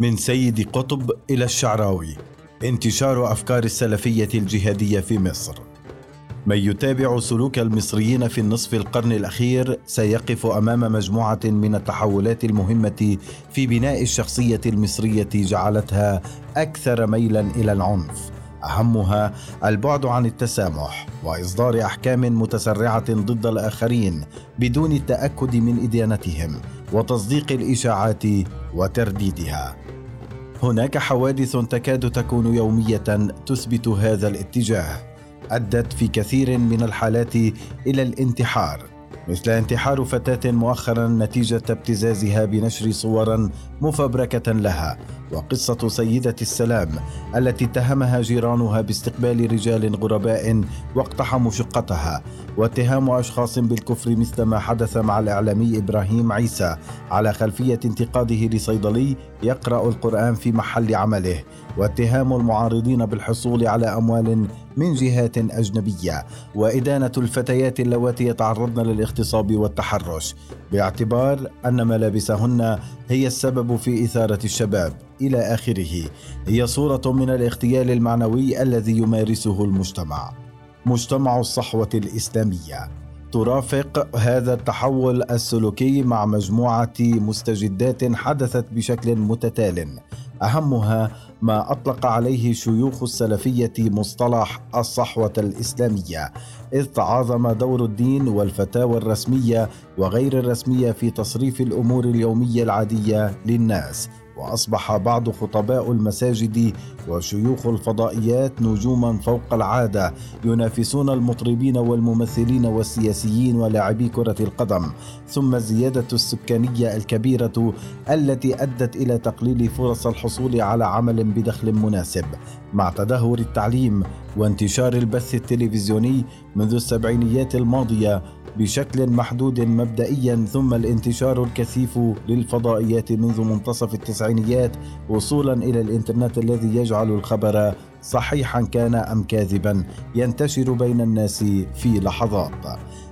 من سيد قطب إلى الشعراوي انتشار أفكار السلفية الجهادية في مصر. من يتابع سلوك المصريين في النصف القرن الأخير سيقف أمام مجموعة من التحولات المهمة في بناء الشخصية المصرية جعلتها أكثر ميلا إلى العنف. أهمها البعد عن التسامح وإصدار أحكام متسرعة ضد الآخرين بدون التأكد من إدانتهم وتصديق الإشاعات وترديدها. هناك حوادث تكاد تكون يومية تثبت هذا الاتجاه. أدت في كثير من الحالات إلى الانتحار. مثل انتحار فتاة مؤخرا نتيجة ابتزازها بنشر صورا مفبركة لها. وقصة سيدة السلام التي اتهمها جيرانها باستقبال رجال غرباء واقتحموا شقتها واتهام أشخاص بالكفر مثل ما حدث مع الإعلامي إبراهيم عيسى على خلفية انتقاده لصيدلي يقرأ القرآن في محل عمله واتهام المعارضين بالحصول على أموال من جهات أجنبية وإدانة الفتيات اللواتي يتعرضن للاغتصاب والتحرش باعتبار أن ملابسهن هي السبب في إثارة الشباب إلى آخره. هي صورة من الاغتيال المعنوي الذي يمارسه المجتمع. مجتمع الصحوة الإسلامية. ترافق هذا التحول السلوكي مع مجموعة مستجدات حدثت بشكل متتال. أهمها ما أطلق عليه شيوخ السلفية مصطلح الصحوة الإسلامية إذ تعاظم دور الدين والفتاوى الرسمية وغير الرسمية في تصريف الأمور اليومية العادية للناس. وأصبح بعض خطباء المساجد وشيوخ الفضائيات نجوما فوق العادة ينافسون المطربين والممثلين والسياسيين ولاعبي كرة القدم ثم الزياده السكانية الكبيرة التي أدت إلى تقليل فرص الحصول على عمل بدخل مناسب. مع تدهور التعليم وانتشار البث التلفزيوني منذ السبعينيات الماضية بشكل محدود مبدئيا ثم الانتشار الكثيف للفضائيات منذ منتصف التسعينيات وصولا إلى الإنترنت الذي يجعل الخبر صحيحا كان أم كاذبا ينتشر بين الناس في لحظات.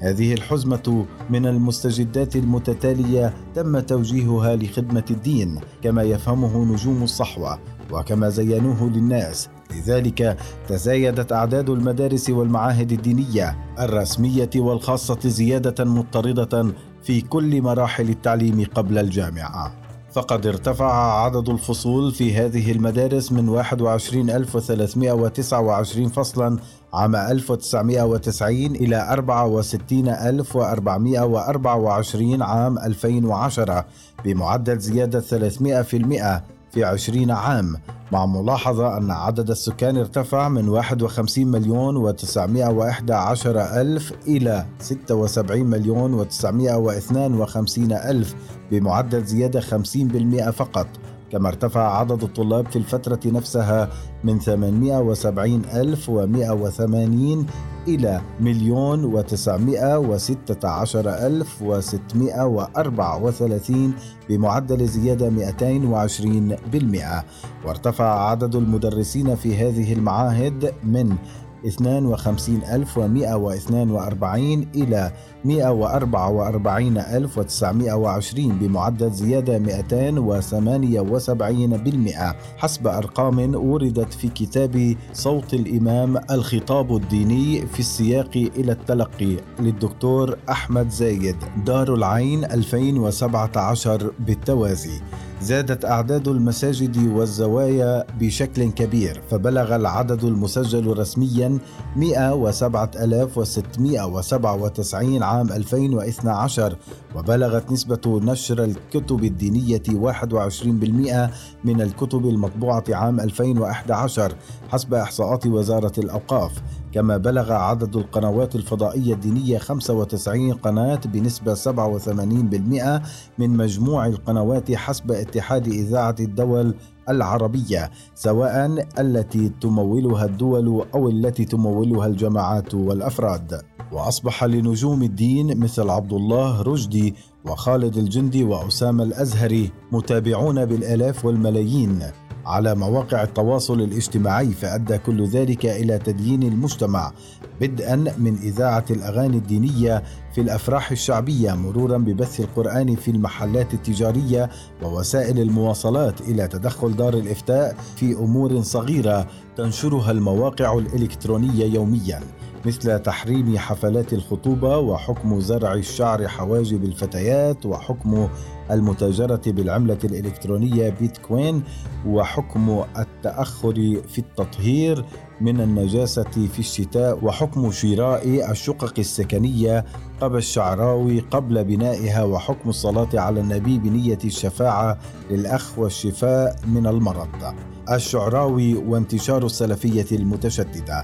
هذه الحزمة من المستجدات المتتالية تم توجيهها لخدمة الدين كما يفهمه نجوم الصحوة وكما زينوه للناس. لذلك تزايدت أعداد المدارس والمعاهد الدينية الرسمية والخاصة زيادة مضطردة في كل مراحل التعليم قبل الجامعة. فقد ارتفع عدد الفصول في هذه المدارس من 21329 فصلا عام 1990 إلى 64424 عام 2010 بمعدل زيادة 300% في 20 عام مع ملاحظة أن عدد السكان ارتفع من 51 مليون و911 ألف إلى 76 مليون و952 ألف بمعدل زيادة 50% فقط. كما ارتفع عدد الطلاب في الفترة نفسها من 870,180 إلى مليون وتسعمائة وستة عشر ألف وستمائة وأربعة وثلاثين بمعدل زيادة 220 بالمئة. وارتفع عدد المدرسين في هذه المعاهد من 52142 إلى 144920 بمعدل زيادة 278% حسب أرقام وردت في كتاب صوت الإمام الخطاب الديني في السياق إلى التلقي للدكتور أحمد زايد. دار العين 2017 بالتوازي. زادت أعداد المساجد والزوايا بشكل كبير فبلغ العدد المسجل رسميا 107697 عام 2012 وبلغت نسبة نشر الكتب الدينية 21% من الكتب المطبوعة عام 2011 حسب إحصاءات وزارة الأوقاف. كما بلغ عدد القنوات الفضائية الدينية 95 قناة بنسبة 87% من مجموع القنوات حسب اتحاد إذاعة الدول العربية سواء التي تمولها الدول أو التي تمولها الجماعات والأفراد. وأصبح لنجوم الدين مثل عبد الله رشدي وخالد الجندي وأسامة الأزهري متابعون بالآلاف والملايين. على مواقع التواصل الاجتماعي فأدى كل ذلك إلى تدين المجتمع بدءا من إذاعة الأغاني الدينية في الأفراح الشعبية مرورا ببث القرآن في المحلات التجارية ووسائل المواصلات إلى تدخل دار الإفتاء في أمور صغيرة تنشرها المواقع الإلكترونية يوميا. مثل تحريم حفلات الخطوبة وحكم زرع الشعر حواجب الفتيات وحكم المتاجرة بالعملة الإلكترونية بيتكوين وحكم التأخر في التطهير من النجاسة في الشتاء وحكم شراء الشقق السكنية قبل الشعراوي قبل بنائها وحكم الصلاة على النبي بنية الشفاعة للأخ والشفاء من المرض. الشعراوي وانتشار السلفية المتشددة.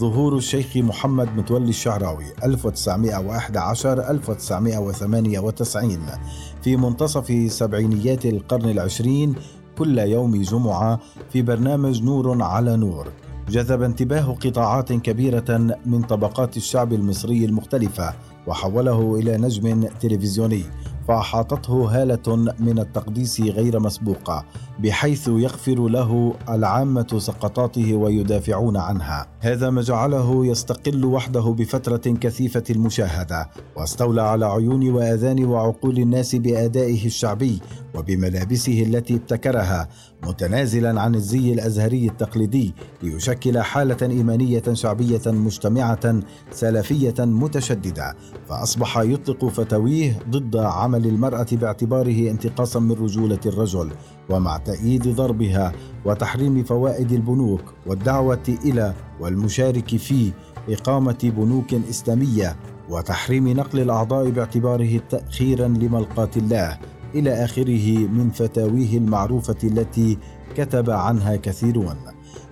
ظهور الشيخ محمد متولي الشعراوي 1911 1998 في منتصف سبعينيات القرن العشرين كل يوم جمعة في برنامج نور على نور. جذب انتباه قطاعات كبيرة من طبقات الشعب المصري المختلفة وحوله إلى نجم تلفزيوني. فأحاطته هالة من التقديس غير مسبوقة بحيث يغفر له العامة سقطاته ويدافعون عنها. هذا ما جعله يستقل وحده بفترة كثيفة المشاهدة واستولى على عيون وآذان وعقول الناس بأدائه الشعبي وبملابسه التي ابتكرها متنازلا عن الزي الأزهري التقليدي ليشكل حالة إيمانية شعبية مجتمعة سلفية متشددة فأصبح يطلق فتاويه ضد عمل المرأة باعتباره انتقاصا من رجولة الرجل ومع تأييد ضربها وتحريم فوائد البنوك والدعوة إلى والمشارك في إقامة بنوك إسلامية وتحريم نقل الأعضاء باعتباره تأخيرا لملقاة الله إلى آخره من فتاويه المعروفة التي كتب عنها كثيرون.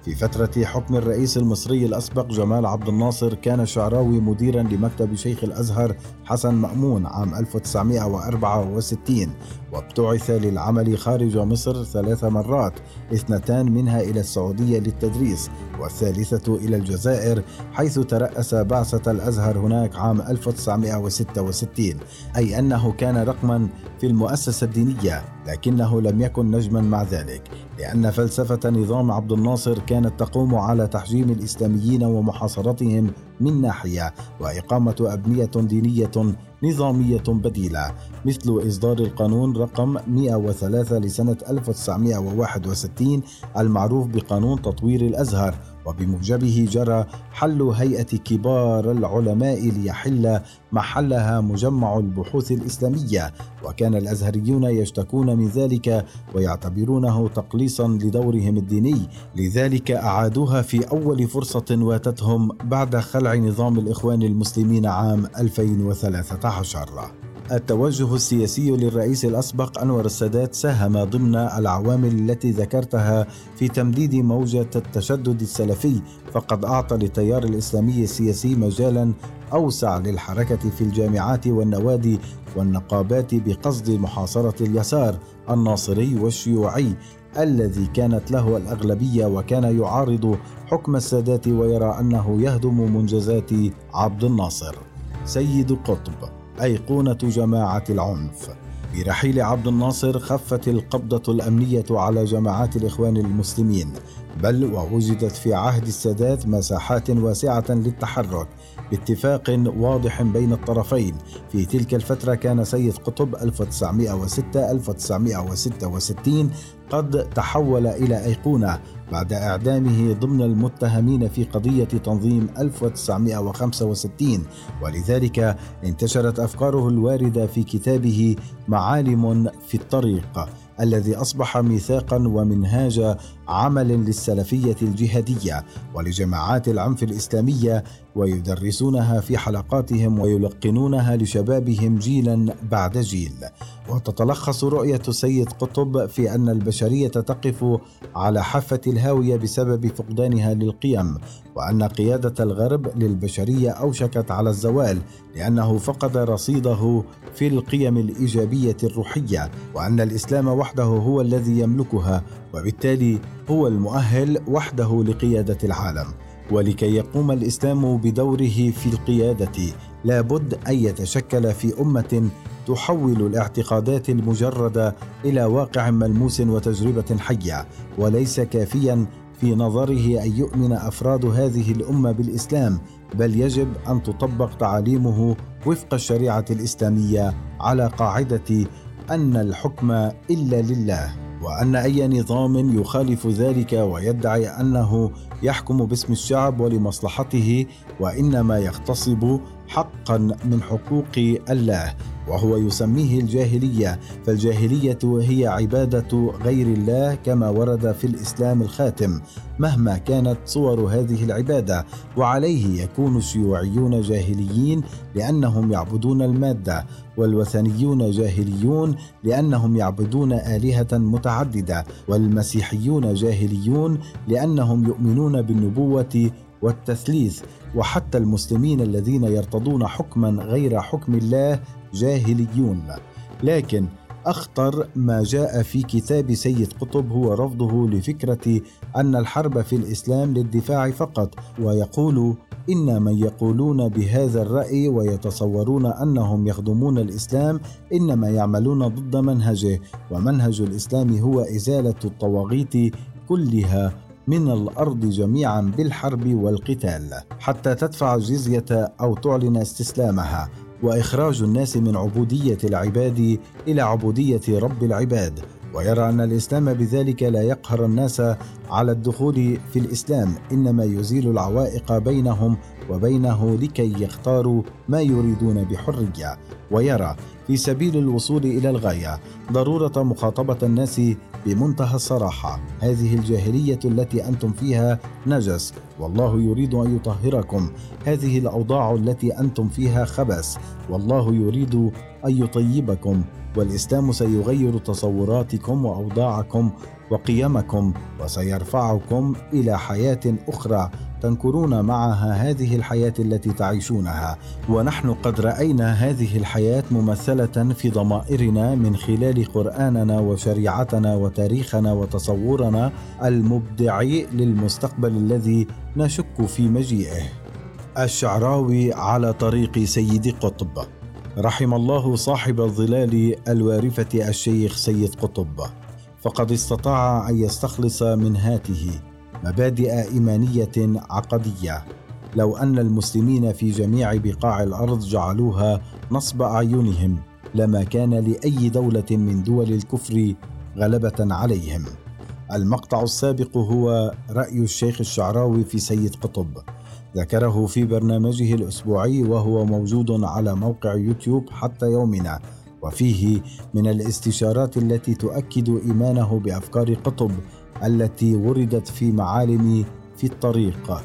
في فترة حكم الرئيس المصري الأسبق جمال عبد الناصر كان الشعراوي مديرا لمكتب شيخ الأزهر حسن مأمون عام 1964 وابتعث للعمل خارج مصر ثلاث مرات اثنتان منها إلى السعودية للتدريس والثالثة إلى الجزائر حيث ترأس بعثة الأزهر هناك عام 1966 أي أنه كان رقما في المؤسسة الدينية. لكنه لم يكن نجما مع ذلك لأن فلسفة نظام عبد الناصر كانت تقوم على تحجيم الإسلاميين ومحاصرتهم من ناحية وإقامة أبنية دينية نظامية بديلة مثل إصدار القانون رقم 103 لسنة 1961 المعروف بقانون تطوير الأزهر وبموجبه جرى حل هيئة كبار العلماء ليحل محلها مجمع البحوث الإسلامية. وكان الأزهريون يشتكون من ذلك ويعتبرونه تقليصا لدورهم الديني لذلك أعادوها في أول فرصة واتتهم بعد خلع نظام الإخوان المسلمين عام 2013 التوجه السياسي للرئيس الأسبق أنور السادات ساهم ضمن العوامل التي ذكرتها في تمديد موجة التشدد السلفي فقد أعطى للتيار الإسلامي السياسي مجالا أوسع للحركة في الجامعات والنوادي والنقابات بقصد محاصرة اليسار الناصري والشيوعي الذي كانت له الأغلبية وكان يعارض حكم السادات ويرى أنه يهدم منجزات عبد الناصر. سيد قطب. أيقونة جماعة العنف. برحيل عبد الناصر خفت القبضة الأمنية على جماعات الإخوان المسلمين بل ووجدت في عهد السادات مساحات واسعة للتحرك باتفاق واضح بين الطرفين. في تلك الفترة كان سيد قطب 1906 1966 قد تحول إلى أيقونة بعد إعدامه ضمن المتهمين في قضية تنظيم 1965 ولذلك انتشرت أفكاره الواردة في كتابه معالم في الطريق. الذي أصبح ميثاقا ومنهاج عمل للسلفية الجهادية ولجماعات العنف الإسلامية ويدرسونها في حلقاتهم ويلقنونها لشبابهم جيلا بعد جيل. وتتلخص رؤية سيد قطب في أن البشرية تقف على حافة الهاوية بسبب فقدانها للقيم وأن قيادة الغرب للبشرية أوشكت على الزوال لأنه فقد رصيده في القيم الإيجابية الروحية وأن الإسلام وحده هو الذي يملكها وبالتالي هو المؤهل وحده لقيادة العالم. ولكي يقوم الإسلام بدوره في القيادة لابد أن يتشكل في أمة تحول الاعتقادات المجردة إلى واقع ملموس وتجربة حية. وليس كافيا في نظره أن يؤمن أفراد هذه الأمة بالإسلام بل يجب أن تطبق تعاليمه وفق الشريعة الإسلامية على قاعدة أن الحكم إلا لله وأن أي نظام يخالف ذلك ويدعي أنه يحكم باسم الشعب ولمصلحته وإنما يغتصب حقا من حقوق الله وهو يسميه الجاهلية. فالجاهلية هي عبادة غير الله كما ورد في الإسلام الخاتم مهما كانت صور هذه العبادة. وعليه يكون الشيوعيون جاهليين لأنهم يعبدون المادة والوثنيون جاهليون لأنهم يعبدون آلهة متعددة والمسيحيون جاهليون لأنهم يؤمنون بالنبوة والتثليث وحتى المسلمين الذين يرتضون حكما غير حكم الله جاهليون. لكن أخطر ما جاء في كتاب سيد قطب هو رفضه لفكرة أن الحرب في الإسلام للدفاع فقط ويقول إن من يقولون بهذا الرأي ويتصورون أنهم يخدمون الإسلام إنما يعملون ضد منهجه. ومنهج الإسلام هو إزالة الطواغيت كلها من الأرض جميعا بالحرب والقتال حتى تدفع الجزية أو تعلن استسلامها وإخراج الناس من عبودية العباد إلى عبودية رب العباد. ويرى أن الإسلام بذلك لا يقهر الناس على الدخول في الإسلام إنما يزيل العوائق بينهم وبينه لكي يختاروا ما يريدون بحرية. ويرى في سبيل الوصول إلى الغاية ضرورة مخاطبة الناس بمنتهى الصراحة. هذه الجاهلية التي أنتم فيها نجس. والله يريد أن يطهركم. هذه الأوضاع التي أنتم فيها خبث. والله يريد أن يطيبكم. والإسلام سيغير تصوراتكم وأوضاعكم وقيمكم وسيرفعكم إلى حياة أخرى. تنكرون معها هذه الحياة التي تعيشونها ونحن قد رأينا هذه الحياة ممثلة في ضمائرنا من خلال قرآننا وشريعتنا وتاريخنا وتصورنا المبدع للمستقبل الذي نشك في مجيئه. الشعراوي على طريق سيد قطب. رحم الله صاحب الظلال الوارفه الشيخ سيد قطب. فقد استطاع أن يستخلص من هاته. مبادئ إيمانية عقدية. لو أن المسلمين في جميع بقاع الأرض جعلوها نصب أعينهم لما كان لأي دولة من دول الكفر غلبة عليهم. المقطع السابق هو رأي الشيخ الشعراوي في سيد قطب. ذكره في برنامجه الأسبوعي وهو موجود على موقع يوتيوب حتى يومنا. وفيه من الاستشارات التي تؤكد إيمانه بأفكار قطب التي وردت في معالم في الطريق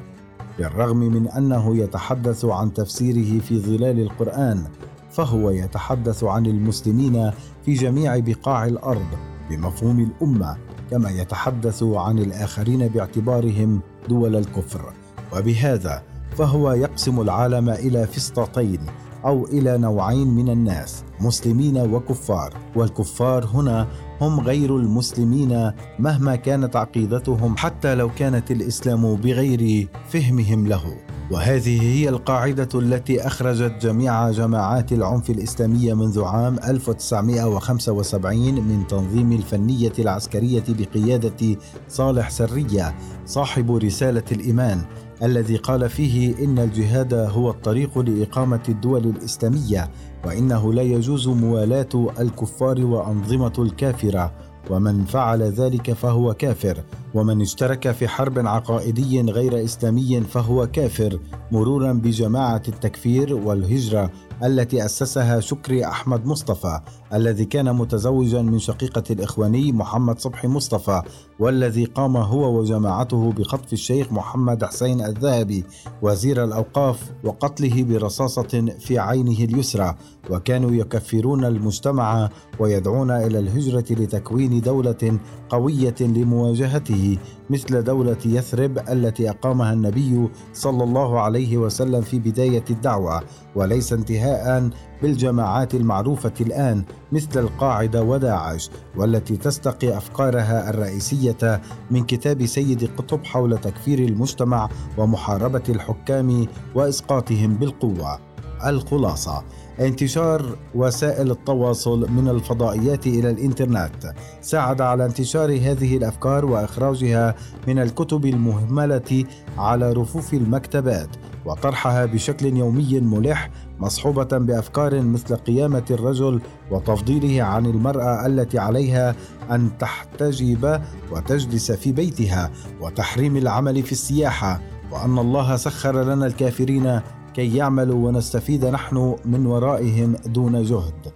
بالرغم من أنه يتحدث عن تفسيره في ظلال القرآن فهو يتحدث عن المسلمين في جميع بقاع الأرض بمفهوم الأمة كما يتحدث عن الآخرين باعتبارهم دول الكفر. وبهذا فهو يقسم العالم إلى فسطاطين أو إلى نوعين من الناس مسلمين وكفار. والكفار هنا هم غير المسلمين مهما كانت عقيدتهم حتى لو كانت الإسلام بغير فهمهم له. وهذه هي القاعدة التي أخرجت جميع جماعات العنف الإسلامية منذ عام 1975 من تنظيم الفنية العسكرية بقيادة صالح سرية صاحب رسالة الإيمان الذي قال فيه إن الجهاد هو الطريق لإقامة الدول الإسلامية وإنه لا يجوز موالاة الكفار وأنظمة الكافرة. ومن فعل ذلك فهو كافر. ومن اشترك في حرب عقائدي غير إسلامي فهو كافر مرورا بجماعة التكفير والهجرة التي أسسها شكري أحمد مصطفى الذي كان متزوجا من شقيقة الإخواني محمد صبحي مصطفى والذي قام هو وجماعته بخطف الشيخ محمد حسين الذهبي وزير الأوقاف وقتله برصاصة في عينه اليسرى. وكانوا يكفرون المجتمع ويدعون إلى الهجرة لتكوين دولة قوية لمواجهته مثل دولة يثرب التي أقامها النبي صلى الله عليه وسلم في بداية الدعوة وليس انتهاء بالجماعات المعروفة الآن مثل القاعدة وداعش والتي تستقي أفكارها الرئيسية من كتاب سيد قطب حول تكفير المجتمع ومحاربة الحكام وإسقاطهم بالقوة. الخلاصة. انتشار وسائل التواصل من الفضائيات إلى الإنترنت. ساعد على انتشار هذه الأفكار وإخراجها من الكتب المهملة على رفوف المكتبات وطرحها بشكل يومي ملح مصحوبة بأفكار مثل قيامة الرجل وتفضيله عن المرأة التي عليها أن تحتجب وتجلس في بيتها وتحريم العمل في السياحة وأن الله سخر لنا الكافرين كي يعملوا ونستفيد نحن من ورائهم دون جهد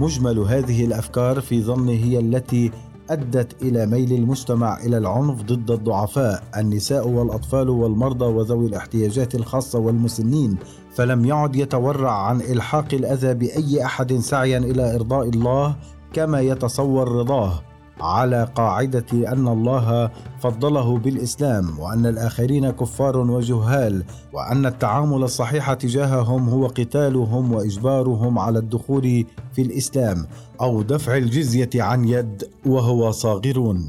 مجمل هذه الأفكار في ظني هي التي أدت إلى ميل المجتمع إلى العنف ضد الضعفاء النساء والأطفال والمرضى وذوي الاحتياجات الخاصة والمسنين. فلم يعد يتورع عن إلحاق الأذى بأي أحد سعيا إلى إرضاء الله كما يتصور رضاه. على قاعدة أن الله فضله بالإسلام وأن الآخرين كفار وجهال وأن التعامل الصحيح تجاههم هو قتالهم وإجبارهم على الدخول في الإسلام أو دفع الجزية عن يد وهو صاغرون.